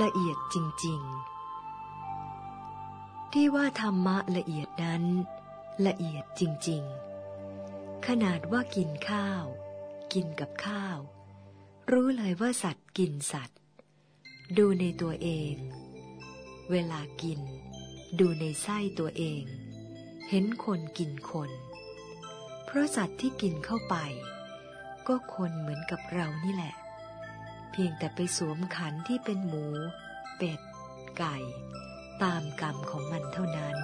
ละเอียดจริง ๆ ที่ว่าธรรมะละเอียดนั้น ละเอียดจริง ๆ ขนาดว่ากินข้าว กินกับข้าว รู้เลยว่าสัตว์กินสัตว์ ดูในตัวเอง เวลากิน ดูในไส้ตัวเอง เห็นคนกินคน เพราะสัตว์ที่กินเข้าไป ก็คนเหมือนกับเรานี่แหละ เพียงแต่ไปสวมขันที่เป็นหมู เป็ด ไก่ ตามกรรมของมันเท่านั้น